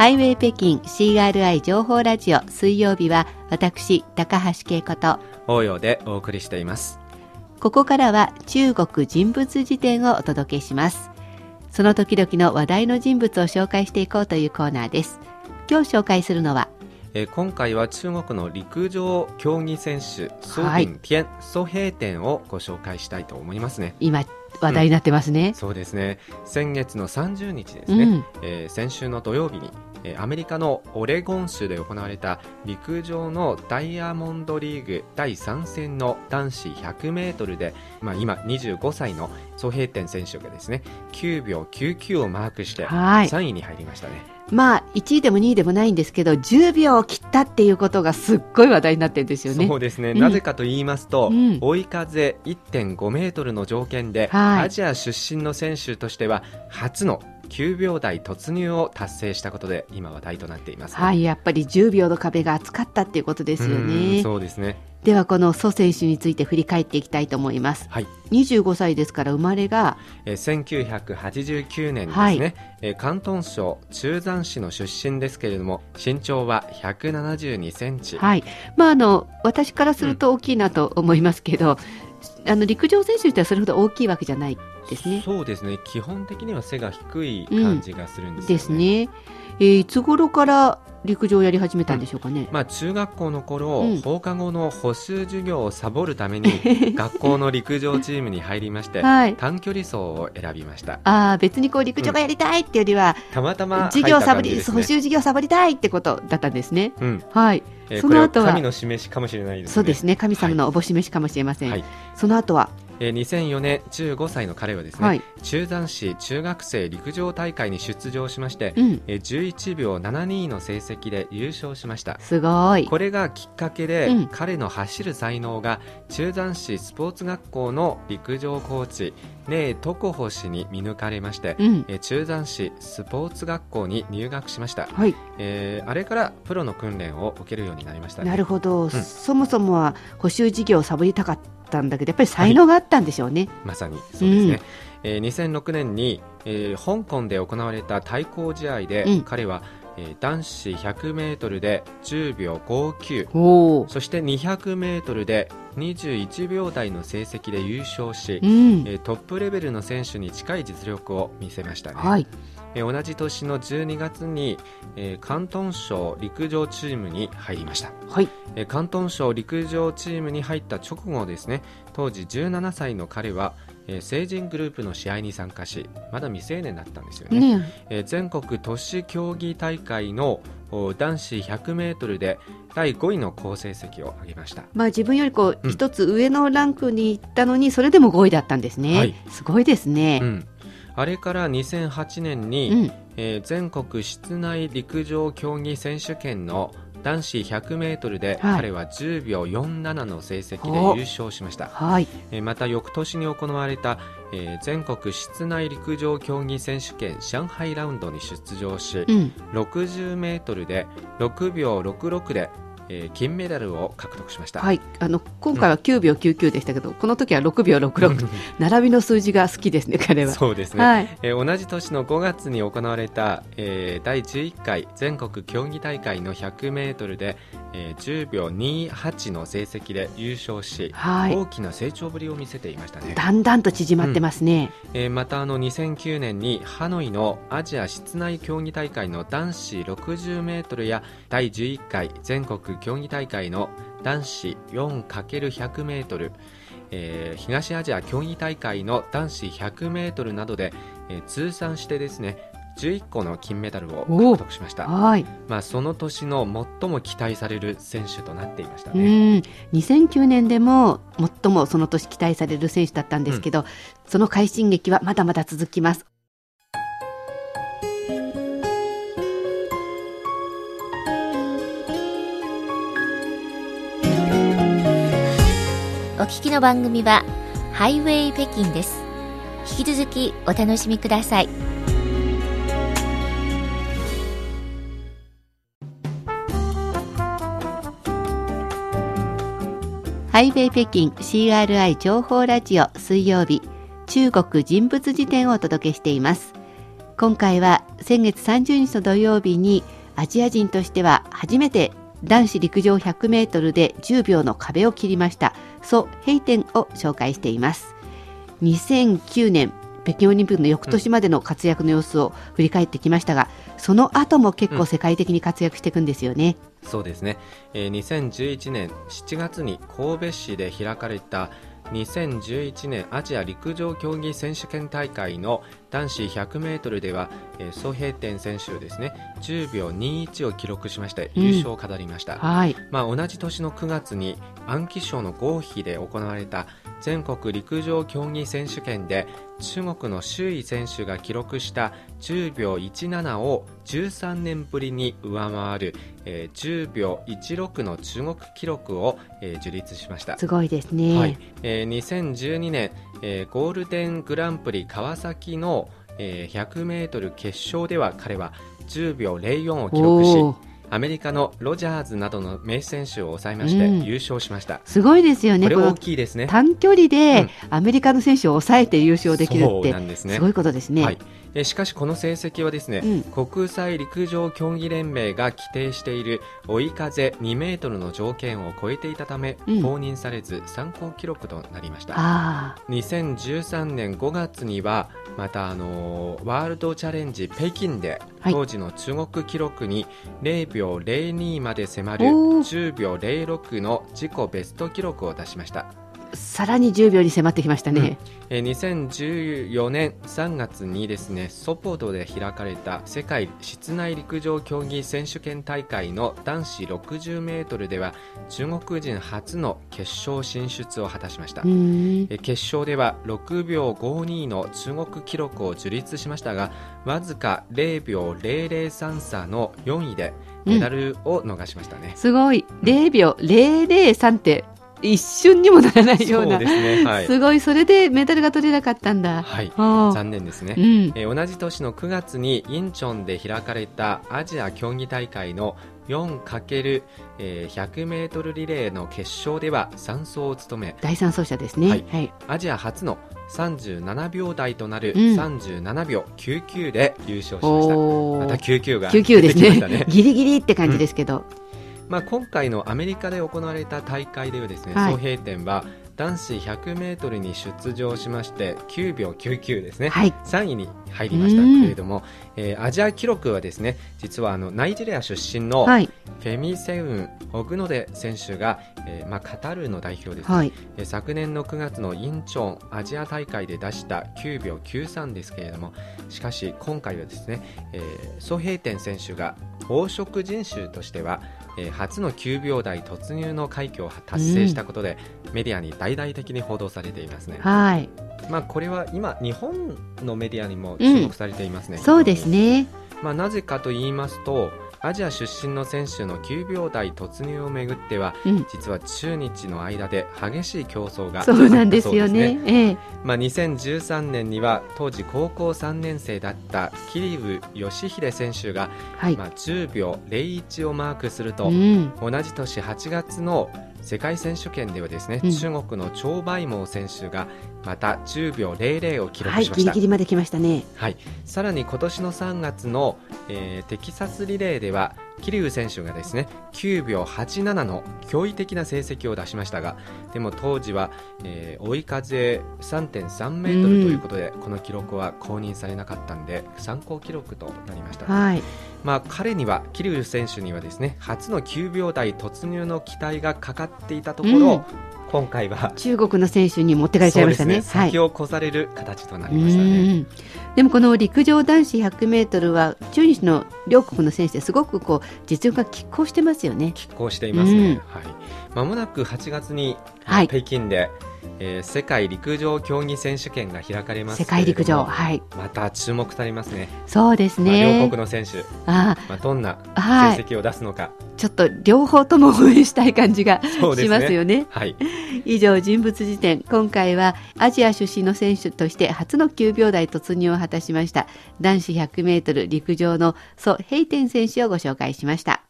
ハイウェイ北京 CRI 情報ラジオ水曜日は私高橋恵子と応用でお送りしています。ここからは中国人物辞典をお届けします。その時々の話題の人物を紹介していこうというコーナーです。今日紹介するのはえ今回は中国の陸上競技選手蘇炳添、蘇平天をご紹介したいと思いますね。今話題になってますね、うん、そうですね。先月の30日ですね、うん、えー、先週の土曜日にアメリカのオレゴン州で行われた陸上のダイヤモンドリーグ第3戦の男子 100m で、まあ、今25歳の蘇平天選手がですね9秒99をマークして3位に入りましたね。まあ、1位でも2位でもないんですけど10秒を切ったっていうことがすっごい話題になってるんですよね。そうですね、うん、なぜかと言いますと、うん、追い風1.5メートルの条件で、はい、アジア出身の選手としては初の9秒台突入を達成したことで今話題となっています、ね、はいやっぱり10秒の壁が厚かったっていうことですよね。そうですねではこの蘇選手について振り返っていきたいと思います、はい、25歳ですから生まれがえ1989年ですね、はい、え広東省中山市の出身ですけれども身長は172センチ。はい。まああの私からすると大きいなと思いますけど、うん、あの陸上選手としてはそれほど大きいわけじゃないですね。そうですね。基本的には背が低い感じがするんです、ね。うん、ですね、えー、いつ頃から陸上をやり始めたんでしょうかね、うん、まあ、中学校の頃、うん、放課後の補習授業をサボるために 学校の陸上チームに入りまして、はい、短距離走を選びました。あ別にこう陸上がやりたいっていうよりは、たまたま授業サボり、補習授業サボりたいってことだったんですね、はい、えー、その後は神の示しかもしれないですね。そうですね。神様のおぼししかもしれません、はい、その後はえー、2004年15歳の彼はですね、はい、中山市中学生陸上大会に出場しまして、うん、えー、11秒72の成績で優勝しました。すごい。これがきっかけで、うん、彼の走る才能が中山市スポーツ学校の陸上コーチネイ・トコホ氏に見抜かれまして、うん、えー、中山市スポーツ学校に入学しました、はい。えー、あれからプロの訓練を受けるようになりました、ね、なるほど、うん、そもそもは補習授業をサボりたかったったんだけどやっぱり才能があったんでしょうね、はい、まさにそうですね、うん、えー、2006年に、えー、香港で行われた対抗試合で、うん、彼はえー、男子 100m で10秒59そして 200m で21秒台の成績で優勝し、うん、えー、トップレベルの選手に近い実力を見せましたね。はい。え同じ年の12月に、えー、広東省陸上チームに入りました、はい。えー、広東省陸上チームに入った直後ですね当時17歳の彼は、えー、成人グループの試合に参加しまだ未成年だったんですよね、ねえー、全国都市競技大会の男子 100m で第5位の好成績を挙げました、まあ、自分よりこう一、うん、つ上のランクに行ったのにそれでも5位だったんですね、はい、すごいですね、うん。あれから2008年に、うん、えー、全国室内陸上競技選手権の男子 100m で彼は10秒47の成績で優勝しました、はい、えまた翌年に行われた、えー、全国室内陸上競技選手権上海ラウンドに出場し、うん、60m で6秒66でえー、金メダルを獲得しました、はい、あの今回は9秒99でしたけど、うん、この時は6秒66 並びの数字が好きですね彼は。そうですね、はい、えー、同じ年の5月に行われた、えー、第11回全国競技大会の100メートルで、えー、10秒28の成績で優勝し、はい、大きな成長ぶりを見せていましたね。だんだんと縮まってますね、うん、えー、またあの2009年にハノイのアジア室内競技大会の男子60メートルや第11回全国競技大会の男子 4×100m、えー、東アジア競技大会の男子 100m などで、えー、通算してですね11個の金メダルを獲得しました、はい。まあ、その年の最も期待される選手となっていましたね。2009年でも最もその年期待される選手だったんですけど、うん、その快進撃はまだまだ続きますお聞きの番組はハイウェイ北京です。引き続きお楽しみください。ハイウェイ北京 CRI 情報ラジオ水曜日中国人物辞典をお届けしています。今回は先月30日の土曜日にアジア人としては初めて男子陸上100メートルで10秒の壁を切りましたソ・ヘイテンを紹介しています2009年北京オリンピックの翌年までの活躍の様子を振り返ってきましたが、うん、その後も結構世界的に活躍していくんですよね。うん、そうですね、えー、2011年7月に神戸市で開かれた2011年アジア陸上競技選手権大会の男子 100m では、えー、ソ・ヘイテン選手ですね10秒21を記録しまして優勝を飾りました、うんはい、まあ、同じ年の9月に安徽省の合肥で行われた全国陸上競技選手権で中国の周囲選手が記録した10秒17を13年ぶりに上回る、えー、10秒16の中国記録を、えー、樹立しました。すごいですね、はい。えー、2012年、えー、ゴールデングランプリ川崎の、えー、100m 決勝では彼は10秒04を記録しアメリカのロジャーズなどの名選手を抑えまして優勝しました、うん、すごいですよね。これ大きいですね。短距離でアメリカの選手を抑えて優勝できるって、うん、すね、すごいことですね、はい。えしかしこの成績はですね、うん、国際陸上競技連盟が規定している追い風2メートルの条件を超えていたため、うん、公認されず参考記録となりました。2013年5月にはまたあのワールドチャレンジ北京で当時の中国記録に0秒02まで迫る10秒06の自己ベスト記録を出しましたさらに10秒に迫ってきましたね、うん、えー、2014年3月にですねソポドで開かれた世界室内陸上競技選手権大会の男子60メートルでは中国人初の決勝進出を果たしました、えー、決勝では6秒52の中国記録を樹立しましたがわずか0秒003差の4位でメダルを逃しましたね、うん、すごい。0秒003って一瞬にもならないような、ね。はい、すごい、それでメダルが取れなかったんだ。はい、残念ですね、うん、えー、同じ年の9月にインチョンで開かれたアジア競技大会の 4×100 メートルリレーの決勝では3走を務め第3走者ですね、はい、はい、アジア初の37秒台となる37秒99で優勝しました、うん、また99が、ね、99ですね。ギリギリって感じですけど、うんまあ、今回のアメリカで行われた大会ではですね、はい、総平点は男子 100m に出場しまして9秒99ですね、はい、3位に入りましたけれども、えー、アジア記録はですね実はあのナイジェリア出身のフェミセウン・オグノデ選手が、えーまあ、カタールの代表ですね、はい、えー、昨年の9月のインチョンアジア大会で出した9秒93ですけれどもしかし今回はですね、えー、ソヘイテン選手が黄色人種としてはえー、初の9秒台突入の快挙を達成したことで、うん、メディアに大々的に報道されていますね。はい。まあこれは今日本のメディアにも注目されていますね。うん、そうですね。まあなぜかと言いますと。アジア出身の選手の9秒台突入をめぐっては、うん、実は中日の間で激しい競争がそうなんですよね。ええ、まあ、2013年には当時高校3年生だった桐生義秀選手が、はい、まあ、10秒01をマークすると、うん、同じ年8月の世界選手権ではですね、うん、中国の張梅毛選手がまた10秒00を記録しました、はい、ギリギリまで来ましたね、はい、さらに今年の3月の、えー、テキサスリレーでは桐生選手がですね9秒87の驚異的な成績を出しましたがでも当時は、えー、追い風3.3メートルということで、うん、この記録は公認されなかったんで参考記録となりました、はいまあ、彼には桐生選手にはですね初の9秒台突入の期待がかかっていたところ、うん。今回は中国の選手に持ってかれちゃいましたね、ね、先を越される形となりましたね、でもこの陸上男子100メートルは中日の両国の選手ですごくこう実力が拮抗してますよね。拮抗していますね、うん、はい。まもなく8月に北京で、はいえー、世界陸上競技選手権が開かれます世界陸上はい。また注目されますね。そうですね、まあ、両国の選手あ、まあ、どんな成績を出すのか、はい、ちょっと両方とも応援したい感じがしますよね、ね、はい、以上人物辞典。今回はアジア出身の選手として初の9秒台突入を果たしました。男子100メートル陸上のソ・ヘイテン選手をご紹介しました